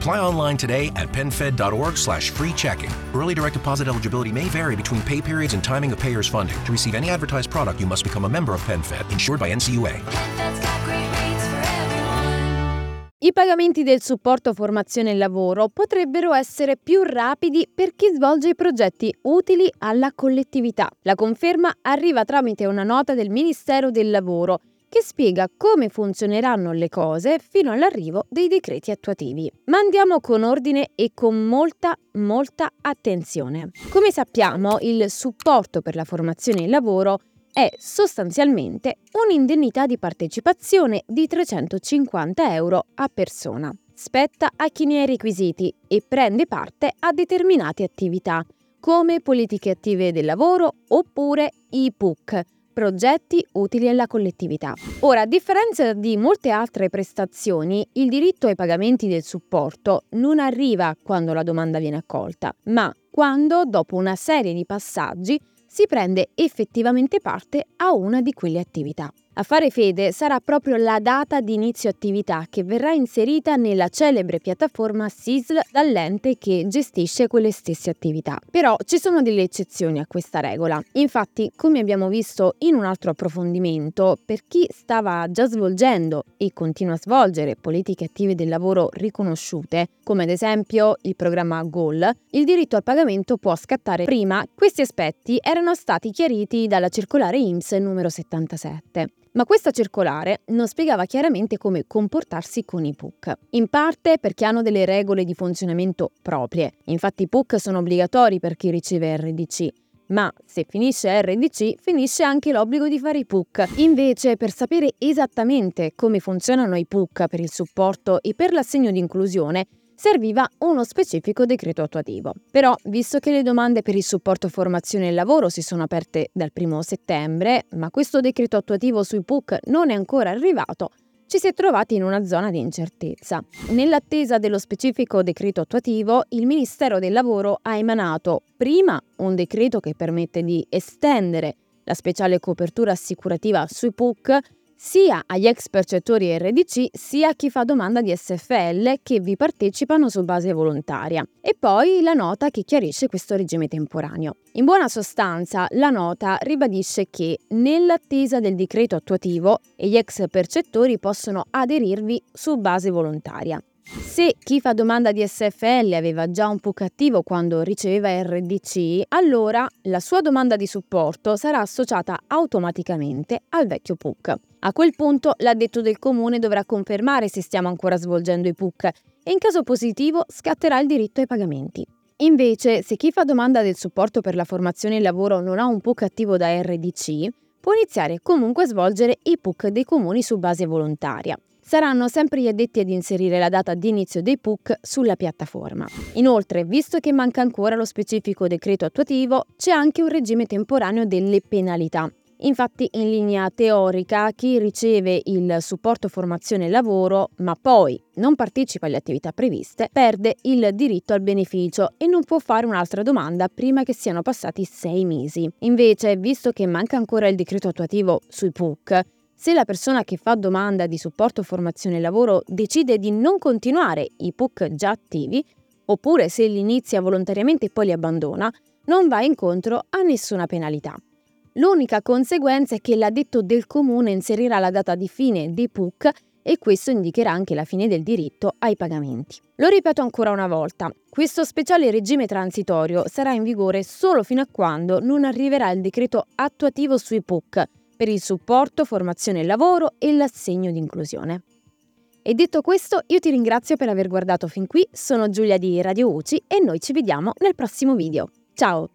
Apply online today at penfed.org slash free checking. Early direct deposit eligibility may vary between pay periods and timing of payer's funding. To receive any advertised product, you must become a member of PenFed, insured by NCUA. I pagamenti del supporto formazione e lavoro potrebbero essere più rapidi per chi svolge i progetti utili alla collettività. La conferma arriva tramite una nota del Ministero del Lavoro che spiega come funzioneranno le cose fino all'arrivo dei decreti attuativi. Ma andiamo con ordine e con molta, molta attenzione. Come sappiamo, il supporto per la formazione e il lavoro è sostanzialmente un'indennità di partecipazione di 350 euro a persona. Spetta a chi ne ha i requisiti e prende parte a determinate attività, come politiche attive del lavoro oppure i PUC, progetti utili alla collettività. Ora, a differenza di molte altre prestazioni, il diritto ai pagamenti del supporto non arriva quando la domanda viene accolta, ma quando, dopo una serie di passaggi, si prende effettivamente parte a una di quelle attività. A fare fede sarà proprio la data di inizio attività che verrà inserita nella celebre piattaforma SISL dall'ente che gestisce quelle stesse attività. Però ci sono delle eccezioni a questa regola. Infatti, come abbiamo visto in un altro approfondimento, per chi stava già svolgendo e continua a svolgere politiche attive del lavoro riconosciute, come ad esempio il programma GOAL, il diritto al pagamento può scattare prima. Questi aspetti erano stati chiariti dalla circolare IMSS numero 77. Ma questa circolare non spiegava chiaramente come comportarsi con i PUC, in parte perché hanno delle regole di funzionamento proprie. Infatti i PUC sono obbligatori per chi riceve RDC, ma se finisce RDC finisce anche l'obbligo di fare i PUC. Invece, per sapere esattamente come funzionano i PUC per il supporto e per l'assegno di inclusione, serviva uno specifico decreto attuativo. Però, visto che le domande per il supporto formazione e lavoro si sono aperte dal 1 settembre, ma questo decreto attuativo sui PUC non è ancora arrivato, ci si è trovati in una zona di incertezza. Nell'attesa dello specifico decreto attuativo, il Ministero del Lavoro ha emanato prima un decreto che permette di estendere la speciale copertura assicurativa sui PUC sia agli ex percettori RDC sia a chi fa domanda di SFL che vi partecipano su base volontaria. E poi la nota che chiarisce questo regime temporaneo. In buona sostanza, la nota ribadisce che nell'attesa del decreto attuativo gli ex percettori possono aderirvi su base volontaria. Se chi fa domanda di SFL aveva già un PUC attivo quando riceveva RDC, allora la sua domanda di supporto sarà associata automaticamente al vecchio PUC. A quel punto l'addetto del comune dovrà confermare se stiamo ancora svolgendo i PUC e in caso positivo scatterà il diritto ai pagamenti. Invece, se chi fa domanda del supporto per la formazione e il lavoro non ha un PUC attivo da RDC, può iniziare comunque a svolgere i PUC dei comuni su base volontaria saranno sempre gli addetti ad inserire la data di inizio dei PUC sulla piattaforma. Inoltre, visto che manca ancora lo specifico decreto attuativo, c'è anche un regime temporaneo delle penalità. Infatti, in linea teorica, chi riceve il supporto formazione e lavoro, ma poi non partecipa alle attività previste, perde il diritto al beneficio e non può fare un'altra domanda prima che siano passati sei mesi. Invece, visto che manca ancora il decreto attuativo sui PUC, se la persona che fa domanda di supporto formazione lavoro decide di non continuare i PUC già attivi, oppure se li inizia volontariamente e poi li abbandona, non va incontro a nessuna penalità. L'unica conseguenza è che l'addetto del comune inserirà la data di fine dei PUC e questo indicherà anche la fine del diritto ai pagamenti. Lo ripeto ancora una volta, questo speciale regime transitorio sarà in vigore solo fino a quando non arriverà il decreto attuativo sui PUC per il supporto, formazione e lavoro e l'assegno di inclusione. E detto questo, io ti ringrazio per aver guardato fin qui, sono Giulia di Radio UCI e noi ci vediamo nel prossimo video. Ciao!